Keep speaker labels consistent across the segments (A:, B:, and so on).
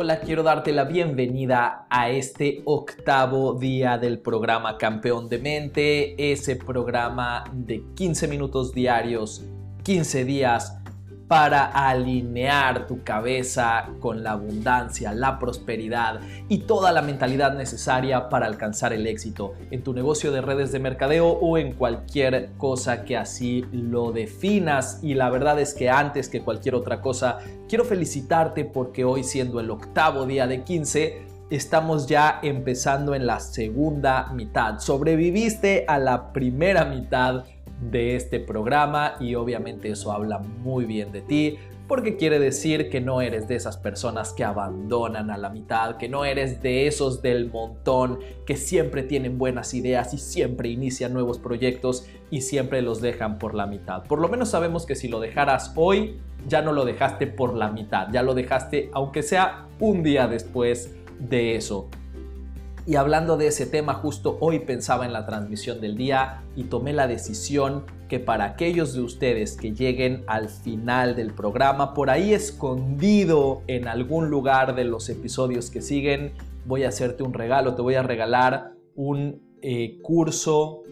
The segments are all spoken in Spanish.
A: Hola, quiero darte la bienvenida a este octavo día del programa Campeón de Mente, ese programa de 15 minutos diarios, 15 días para alinear tu cabeza con la abundancia, la prosperidad y toda la mentalidad necesaria para alcanzar el éxito en tu negocio de redes de mercadeo o en cualquier cosa que así lo definas. Y la verdad es que antes que cualquier otra cosa, quiero felicitarte porque hoy siendo el octavo día de 15, estamos ya empezando en la segunda mitad. Sobreviviste a la primera mitad de este programa y obviamente eso habla muy bien de ti porque quiere decir que no eres de esas personas que abandonan a la mitad, que no eres de esos del montón que siempre tienen buenas ideas y siempre inician nuevos proyectos y siempre los dejan por la mitad. Por lo menos sabemos que si lo dejaras hoy, ya no lo dejaste por la mitad, ya lo dejaste aunque sea un día después de eso. Y hablando de ese tema, justo hoy pensaba en la transmisión del día y tomé la decisión que para aquellos de ustedes que lleguen al final del programa, por ahí escondido en algún lugar de los episodios que siguen, voy a hacerte un regalo, te voy a regalar un eh, curso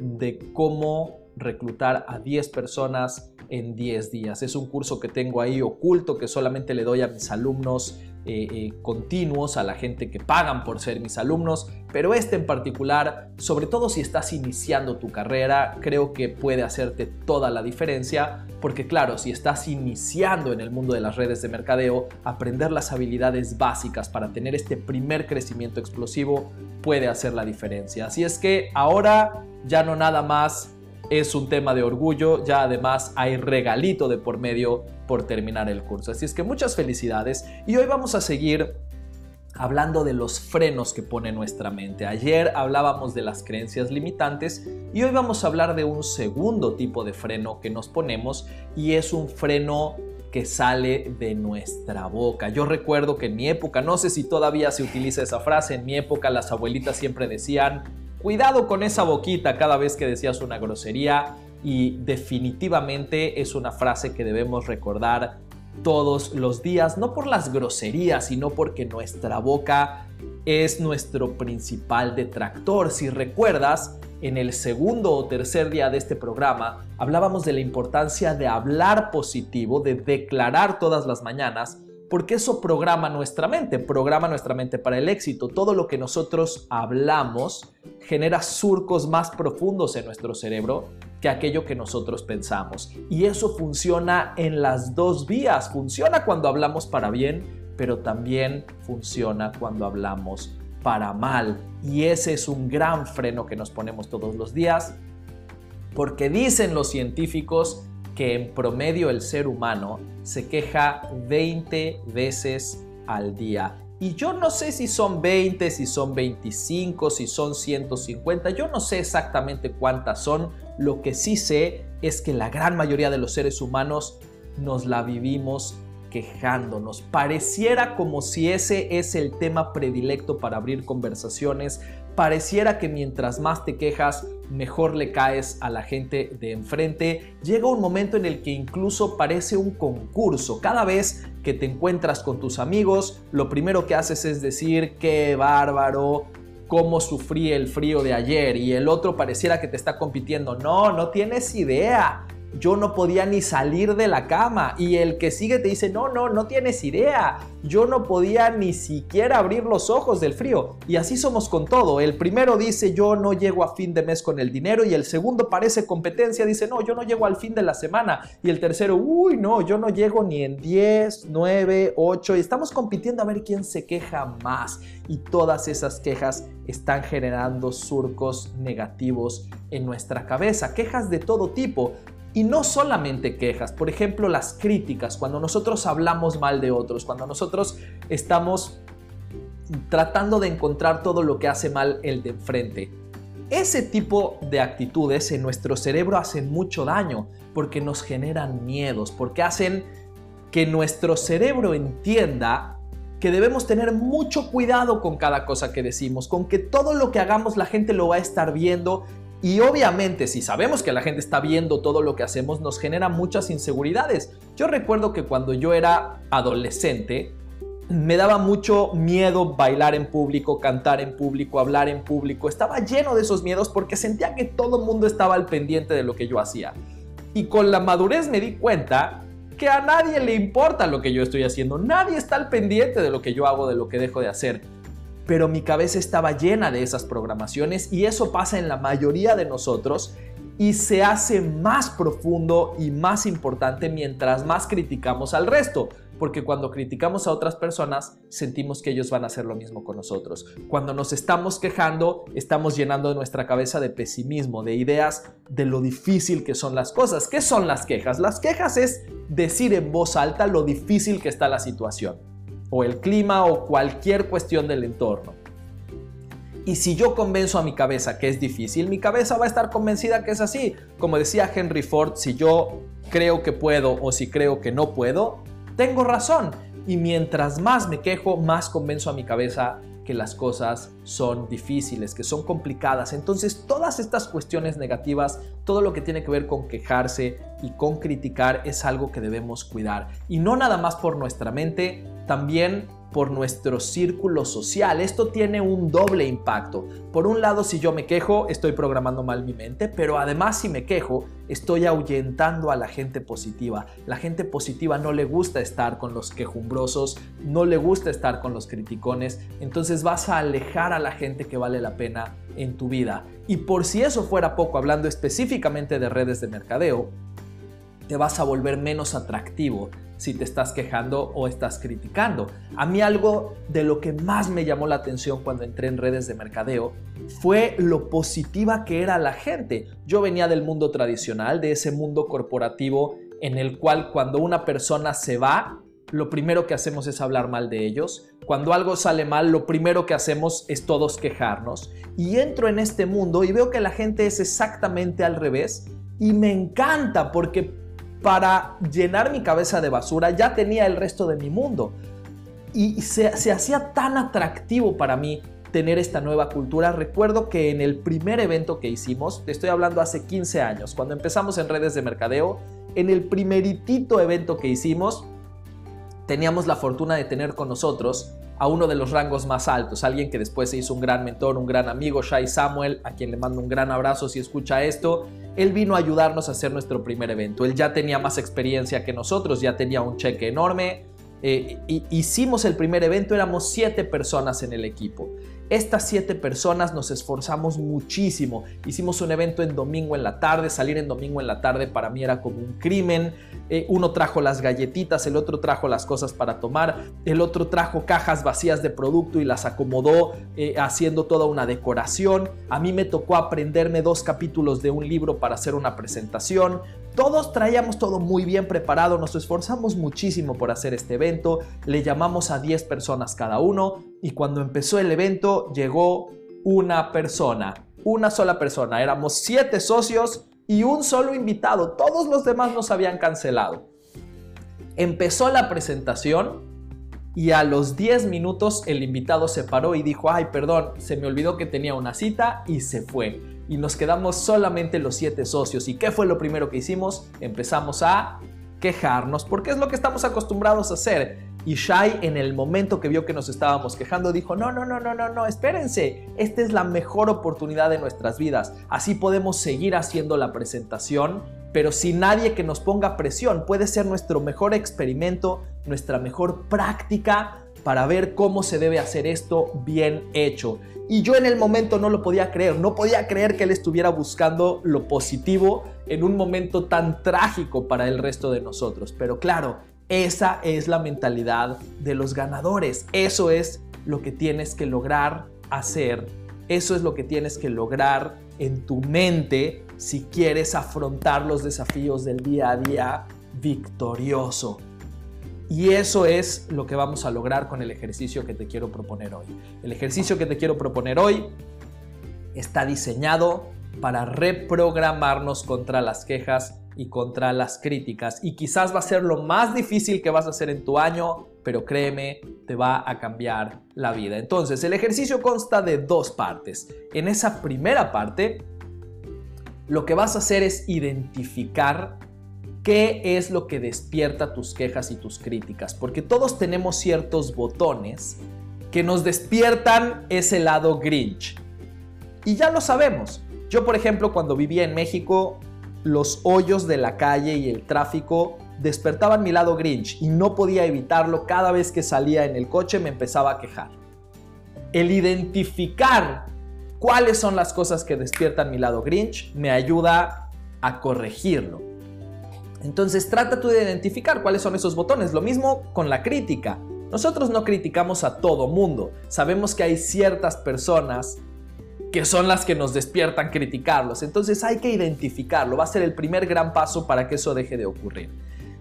A: de cómo reclutar a 10 personas en 10 días. Es un curso que tengo ahí oculto que solamente le doy a mis alumnos eh, eh, continuos a la gente que pagan por ser mis alumnos, pero este en particular, sobre todo si estás iniciando tu carrera, creo que puede hacerte toda la diferencia, porque claro, si estás iniciando en el mundo de las redes de mercadeo, aprender las habilidades básicas para tener este primer crecimiento explosivo puede hacer la diferencia. Así es que ahora ya no nada más es un tema de orgullo, ya además hay regalito de por medio por terminar el curso. Así es que muchas felicidades y hoy vamos a seguir hablando de los frenos que pone nuestra mente. Ayer hablábamos de las creencias limitantes y hoy vamos a hablar de un segundo tipo de freno que nos ponemos y es un freno que sale de nuestra boca. Yo recuerdo que en mi época, no sé si todavía se utiliza esa frase, en mi época las abuelitas siempre decían, Cuidado con esa boquita cada vez que decías una grosería y definitivamente es una frase que debemos recordar todos los días, no por las groserías, sino porque nuestra boca es nuestro principal detractor. Si recuerdas, en el segundo o tercer día de este programa hablábamos de la importancia de hablar positivo, de declarar todas las mañanas porque eso programa nuestra mente, programa nuestra mente para el éxito. Todo lo que nosotros hablamos genera surcos más profundos en nuestro cerebro que aquello que nosotros pensamos. Y eso funciona en las dos vías. Funciona cuando hablamos para bien, pero también funciona cuando hablamos para mal. Y ese es un gran freno que nos ponemos todos los días, porque dicen los científicos que en promedio el ser humano se queja 20 veces al día. Y yo no sé si son 20, si son 25, si son 150, yo no sé exactamente cuántas son. Lo que sí sé es que la gran mayoría de los seres humanos nos la vivimos quejándonos. Pareciera como si ese es el tema predilecto para abrir conversaciones. Pareciera que mientras más te quejas, mejor le caes a la gente de enfrente. Llega un momento en el que incluso parece un concurso. Cada vez que te encuentras con tus amigos, lo primero que haces es decir, qué bárbaro, cómo sufrí el frío de ayer y el otro pareciera que te está compitiendo. No, no tienes idea yo no podía ni salir de la cama y el que sigue te dice, no, no, no tienes idea, yo no podía ni siquiera abrir los ojos del frío. Y así somos con todo. El primero dice, yo no llego a fin de mes con el dinero y el segundo parece competencia, dice, no, yo no llego al fin de la semana. Y el tercero, uy, no, yo no llego ni en 10, 9, 8 y estamos compitiendo a ver quién se queja más. Y todas esas quejas están generando surcos negativos en nuestra cabeza, quejas de todo tipo y no solamente quejas, por ejemplo las críticas, cuando nosotros hablamos mal de otros, cuando nosotros estamos tratando de encontrar todo lo que hace mal el de enfrente. Ese tipo de actitudes en nuestro cerebro hacen mucho daño porque nos generan miedos, porque hacen que nuestro cerebro entienda que debemos tener mucho cuidado con cada cosa que decimos, con que todo lo que hagamos la gente lo va a estar viendo y obviamente, si sabemos que la gente está viendo todo lo que hacemos, nos genera muchas inseguridades. Yo recuerdo que cuando yo era adolescente, me daba mucho miedo bailar en público, cantar en público, hablar en público. Estaba lleno de esos miedos porque sentía que todo el mundo estaba al pendiente de lo que yo hacía. Y con la madurez me di cuenta que a nadie le importa lo que yo estoy haciendo. Nadie está al pendiente de lo que yo hago, de lo que dejo de hacer. Pero mi cabeza estaba llena de esas programaciones y eso pasa en la mayoría de nosotros y se hace más profundo y más importante mientras más criticamos al resto porque cuando criticamos a otras personas sentimos que ellos van a hacer lo mismo con nosotros. Cuando nos estamos quejando, estamos llenando nuestra cabeza de pesimismo, de ideas de lo difícil que son las cosas. ¿Qué son las quejas? Las quejas es decir en voz alta lo difícil que está la situación, o el clima, o cualquier cuestión del entorno. Y si yo convenzo a mi cabeza que es difícil, mi cabeza va a estar convencida que es así. Como decía Henry Ford, si yo creo que puedo o si creo que no puedo, tengo razón. Y mientras más me quejo, más convenzo a mi cabeza que las cosas son difíciles, que son complicadas. Entonces todas estas cuestiones negativas, todo lo que tiene que ver con quejarse y con criticar es algo que debemos cuidar. Y no nada más por nuestra mente, también por nuestro círculo social. Esto tiene un doble impacto. Por un lado, si yo me quejo, estoy programando mal mi mente, pero además si me quejo, estoy ahuyentando a la gente positiva. La gente positiva no le gusta estar con los quejumbrosos, no le gusta estar con los criticones, entonces vas a alejar a la gente que vale la pena en tu vida. Y por si eso fuera poco, hablando específicamente de redes de mercadeo, te vas a volver menos atractivo si te estás quejando o estás criticando. A mí algo de lo que más me llamó la atención cuando entré en redes de mercadeo fue lo positiva que era la gente. Yo venía del mundo tradicional, de ese mundo corporativo en el cual cuando una persona se va, lo primero que hacemos es hablar mal de ellos. Cuando algo sale mal, lo primero que hacemos es todos quejarnos. Y entro en este mundo y veo que la gente es exactamente al revés. Y me encanta porque para llenar mi cabeza de basura, ya tenía el resto de mi mundo. Y se, hacía tan atractivo para mí tener esta nueva cultura. Recuerdo que en el primer evento que hicimos, te estoy hablando hace 15 años, cuando empezamos en redes de mercadeo, en el primeritito evento que hicimos, teníamos la fortuna de tener con nosotros a uno de los rangos más altos, alguien que después se hizo un gran mentor, un gran amigo, Shai Samuel, a quien le mando un gran abrazo si escucha esto. Él vino a ayudarnos a hacer nuestro primer evento. Él ya tenía más experiencia que nosotros, ya tenía un cheque enorme. Eh, hicimos el primer evento, éramos siete personas en el equipo. Estas siete personas nos esforzamos muchísimo. Hicimos un evento en domingo en la tarde. Salir en domingo en la tarde para mí era como un crimen. Eh, uno trajo las galletitas, el otro trajo las cosas para tomar, el otro trajo cajas vacías de producto y las acomodó eh, haciendo toda una decoración. A mí me tocó aprenderme dos capítulos de un libro para hacer una presentación. Todos traíamos todo muy bien preparado, nos esforzamos muchísimo por hacer este evento, le llamamos a 10 personas cada uno y cuando empezó el evento llegó una persona, una sola persona, éramos 7 socios y un solo invitado, todos los demás nos habían cancelado. Empezó la presentación y a los 10 minutos el invitado se paró y dijo, ay, perdón, se me olvidó que tenía una cita y se fue y nos quedamos solamente los siete socios. ¿Y qué fue lo primero que hicimos? Empezamos a quejarnos, porque es lo que estamos acostumbrados a hacer. Y Shai en el momento que vio que nos estábamos quejando dijo, no, no, no, no, no, no, espérense, esta es la mejor oportunidad de nuestras vidas. Así podemos seguir haciendo la presentación, pero sin nadie que nos ponga presión. Puede ser nuestro mejor experimento, nuestra mejor práctica para ver cómo se debe hacer esto bien hecho. Y yo en el momento no lo podía creer, no podía creer que él estuviera buscando lo positivo en un momento tan trágico para el resto de nosotros. Pero claro, esa es la mentalidad de los ganadores. Eso es lo que tienes que lograr hacer. Eso es lo que tienes que lograr en tu mente si quieres afrontar los desafíos del día a día victorioso. Y eso es lo que vamos a lograr con el ejercicio que te quiero proponer hoy. El ejercicio que te quiero proponer hoy está diseñado para reprogramarnos contra las quejas y contra las críticas. Y quizás va a ser lo más difícil que vas a hacer en tu año, pero créeme, te va a cambiar la vida. Entonces, el ejercicio consta de dos partes. En esa primera parte, lo que vas a hacer es identificar ¿Qué es lo que despierta tus quejas y tus críticas? Porque todos tenemos ciertos botones que nos despiertan ese lado Grinch. Y ya lo sabemos. Yo, por ejemplo, cuando vivía en México, los hoyos de la calle y el tráfico despertaban mi lado Grinch y no podía evitarlo. Cada vez que salía en el coche me empezaba a quejar. El identificar cuáles son las cosas que despiertan mi lado Grinch me ayuda a corregirlo. Entonces trata tú de identificar cuáles son esos botones. Lo mismo con la crítica. Nosotros no criticamos a todo mundo. Sabemos que hay ciertas personas que son las que nos despiertan criticarlos. Entonces hay que identificarlo. Va a ser el primer gran paso para que eso deje de ocurrir.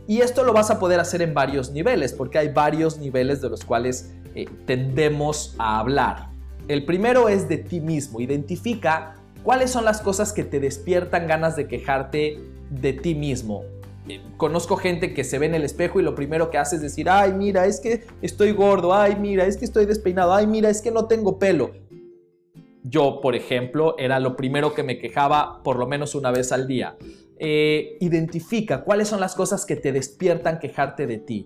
A: Y esto lo vas a poder hacer en varios niveles, porque hay varios niveles de los cuales eh, tendemos a hablar. El primero es de ti mismo. Identifica cuáles son las cosas que te despiertan ganas de quejarte de ti mismo conozco gente que se ve en el espejo y lo primero que hace es decir, ay, mira, es que estoy gordo, ay, mira, es que estoy despeinado, ay, mira, es que no tengo pelo. Yo, por ejemplo, era lo primero que me quejaba por lo menos una vez al día. Eh, identifica cuáles son las cosas que te despiertan quejarte de ti.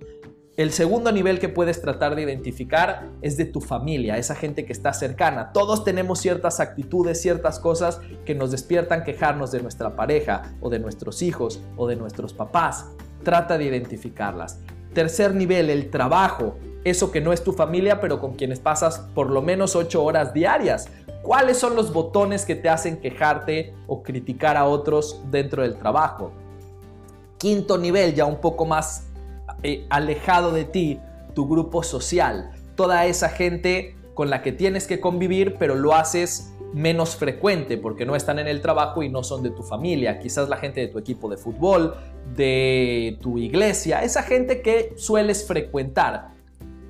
A: El segundo nivel que puedes tratar de identificar es de tu familia, esa gente que está cercana. Todos tenemos ciertas actitudes, ciertas cosas que nos despiertan quejarnos de nuestra pareja o de nuestros hijos o de nuestros papás. Trata de identificarlas. Tercer nivel, el trabajo. Eso que no es tu familia, pero con quienes pasas por lo menos 8 horas diarias. ¿Cuáles son los botones que te hacen quejarte o criticar a otros dentro del trabajo? Quinto nivel, ya un poco más eh, alejado de ti tu grupo social, toda esa gente con la que tienes que convivir, pero lo haces menos frecuente porque no están en el trabajo y no son de tu familia, quizás la gente de tu equipo de fútbol, de tu iglesia, esa gente que sueles frecuentar.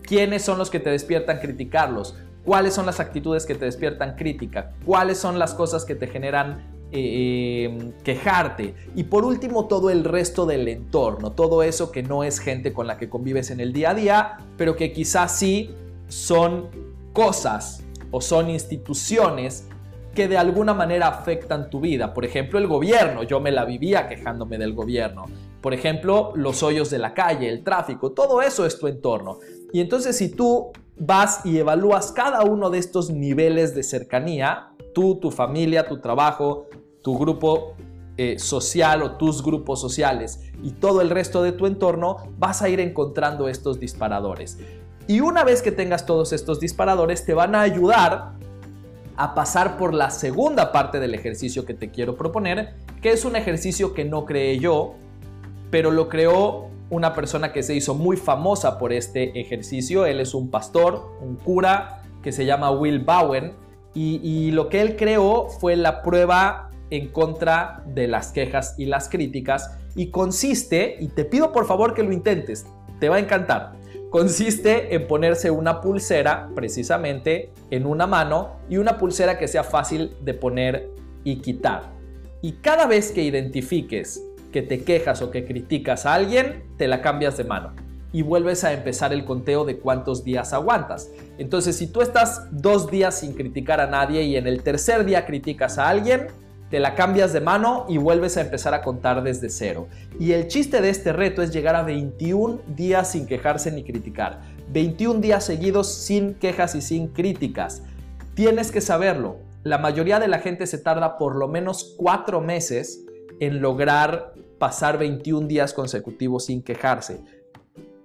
A: ¿Quiénes son los que te despiertan criticarlos? ¿Cuáles son las actitudes que te despiertan crítica? ¿Cuáles son las cosas que te generan eh, quejarte. Y por último, todo el resto del entorno, todo eso que no es gente con la que convives en el día a día, pero que quizás sí son cosas o son instituciones que de alguna manera afectan tu vida. Por ejemplo, el gobierno, yo me la vivía quejándome del gobierno. Por ejemplo, los hoyos de la calle, el tráfico, todo eso es tu entorno. Y entonces si tú vas y evalúas cada uno de estos niveles de cercanía, tú, tu familia, tu trabajo, tu grupo eh, social o tus grupos sociales y todo el resto de tu entorno, vas a ir encontrando estos disparadores. Y una vez que tengas todos estos disparadores, te van a ayudar a pasar por la segunda parte del ejercicio que te quiero proponer, que es un ejercicio que no creé yo, pero lo creó una persona que se hizo muy famosa por este ejercicio. Él es un pastor, un cura, que se llama Will Bowen, y, y lo que él creó fue la prueba en contra de las quejas y las críticas y consiste, y te pido por favor que lo intentes, te va a encantar, consiste en ponerse una pulsera precisamente en una mano y una pulsera que sea fácil de poner y quitar. Y cada vez que identifiques que te quejas o que criticas a alguien, te la cambias de mano y vuelves a empezar el conteo de cuántos días aguantas. Entonces, si tú estás dos días sin criticar a nadie y en el tercer día criticas a alguien, te la cambias de mano y vuelves a empezar a contar desde cero. Y el chiste de este reto es llegar a 21 días sin quejarse ni criticar. 21 días seguidos sin quejas y sin críticas. Tienes que saberlo. La mayoría de la gente se tarda por lo menos 4 meses en lograr pasar 21 días consecutivos sin quejarse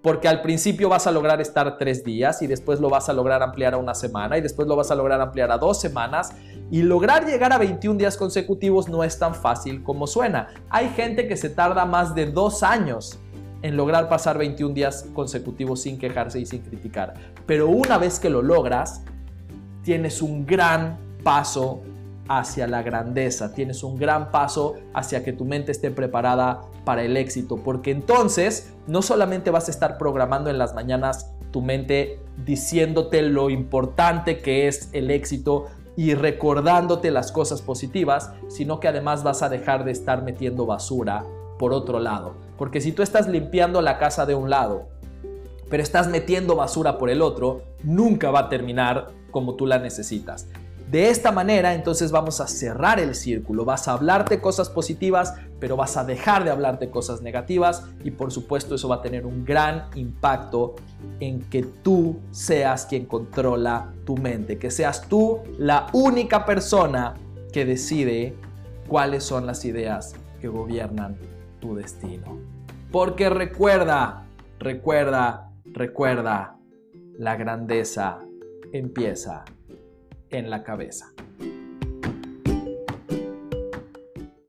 A: porque al principio vas a lograr estar tres días y después lo vas a lograr ampliar a una semana y después lo vas a lograr ampliar a dos semanas y lograr llegar a 21 días consecutivos no es tan fácil como suena. Hay gente que se tarda más de dos años en lograr pasar 21 días consecutivos sin quejarse y sin criticar, pero una vez que lo logras, tienes un gran paso hacia la grandeza, tienes un gran paso hacia que tu mente esté preparada para el éxito, porque entonces no solamente vas a estar programando en las mañanas tu mente diciéndote lo importante que es el éxito y recordándote las cosas positivas, sino que además vas a dejar de estar metiendo basura por otro lado. Porque si tú estás limpiando la casa de un lado, pero estás metiendo basura por el otro, nunca va a terminar como tú la necesitas. De esta manera, entonces vamos a cerrar el círculo. Vas a hablarte cosas positivas, pero vas a dejar de hablarte cosas negativas y por supuesto eso va a tener un gran impacto en que tú seas quien controla tu mente, que seas tú la única persona que decide cuáles son las ideas que gobiernan tu destino. Porque recuerda, recuerda, recuerda, la grandeza empieza en la cabeza.